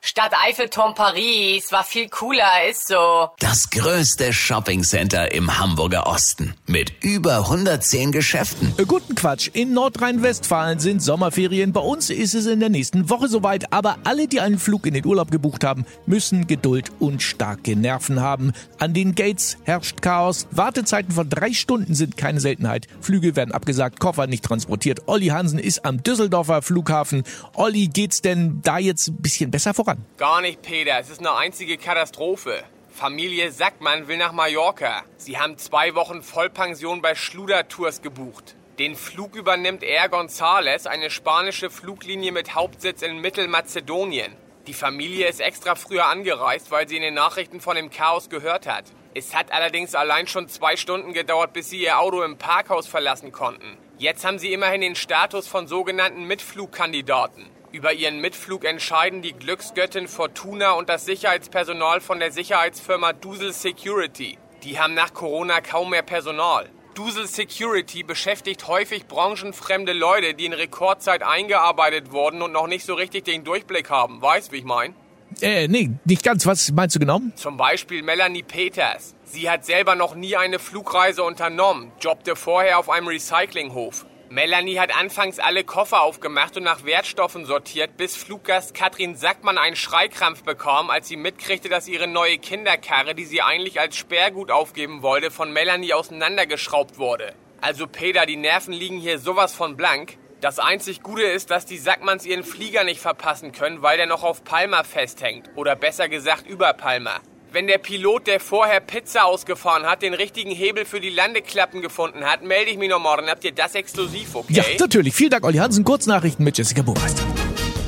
Stadt Eiffelturm Paris war viel cooler, ist so. Das größte Shoppingcenter im Hamburger Osten mit über 110 Geschäften. Äh, Guten Quatsch. In Nordrhein-Westfalen sind Sommerferien. Bei uns ist es in der nächsten Woche soweit. Aber alle, die einen Flug in den Urlaub gebucht haben, müssen Geduld und starke Nerven haben. An den Gates herrscht Chaos. Wartezeiten von drei Stunden sind keine Seltenheit. Flüge werden abgesagt, Koffer nicht transportiert. Olli Hansen ist am Düsseldorfer Flughafen. Olli, geht's denn da jetzt ein bisschen besser voran? Gar nicht, Peter. Es ist eine einzige Katastrophe. Familie Sackmann will nach Mallorca. Sie haben zwei Wochen Vollpension bei Schluder-Tours gebucht. Den Flug übernimmt Air González, eine spanische Fluglinie mit Hauptsitz in Mittelmazedonien. Die Familie ist extra früher angereist, weil sie in den Nachrichten von dem Chaos gehört hat. Es hat allerdings allein schon zwei Stunden gedauert, bis sie ihr Auto im Parkhaus verlassen konnten. Jetzt haben sie immerhin den Status von sogenannten Mitflugkandidaten. Über ihren Mitflug entscheiden die Glücksgöttin Fortuna und das Sicherheitspersonal von der Sicherheitsfirma Dusel Security. Die haben nach Corona kaum mehr Personal. Dusel Security beschäftigt häufig branchenfremde Leute, die in Rekordzeit eingearbeitet wurden und noch nicht so richtig den Durchblick haben. Weißt, wie ich mein? Äh, nee, nicht ganz. Was meinst du genau? Zum Beispiel Melanie Peters. Sie hat selber noch nie eine Flugreise unternommen, jobbte vorher auf einem Recyclinghof. Melanie hat anfangs alle Koffer aufgemacht und nach Wertstoffen sortiert, bis Fluggast Katrin Sackmann einen Schreikrampf bekam, als sie mitkriegte, dass ihre neue Kinderkarre, die sie eigentlich als Sperrgut aufgeben wollte, von Melanie auseinandergeschraubt wurde. Also Peter, die Nerven liegen hier sowas von blank. Das einzig Gute ist, dass die Sackmanns ihren Flieger nicht verpassen können, weil der noch auf Palma festhängt. Oder besser gesagt über Palma. Wenn der Pilot, der vorher Pizza ausgefahren hat, den richtigen Hebel für die Landeklappen gefunden hat, melde ich mich noch morgen. Habt ihr das exklusiv, okay? Ja, natürlich. Vielen Dank, Olli Hansen. Kurznachrichten mit Jessica Burmeister.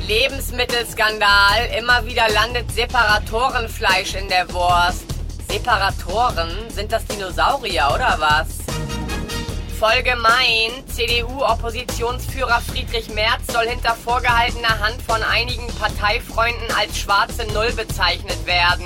Lebensmittelskandal. Immer wieder landet Separatorenfleisch in der Wurst. Separatoren? Sind das Dinosaurier oder was? Voll gemein. CDU-Oppositionsführer Friedrich Merz soll hinter vorgehaltener Hand von einigen Parteifreunden als schwarze Null bezeichnet werden.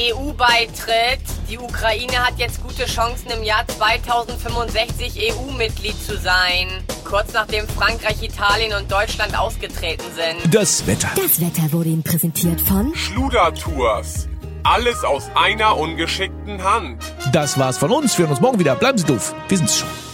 EU-Beitritt. Die Ukraine hat jetzt gute Chancen, im Jahr 2065 EU-Mitglied zu sein. Kurz nachdem Frankreich, Italien und Deutschland ausgetreten sind. Das Wetter. Das Wetter wurde Ihnen präsentiert von Schluder-Tours. Alles aus einer ungeschickten Hand. Das war's von uns. Wir hören uns morgen wieder. Bleiben Sie doof. Wir sind's schon.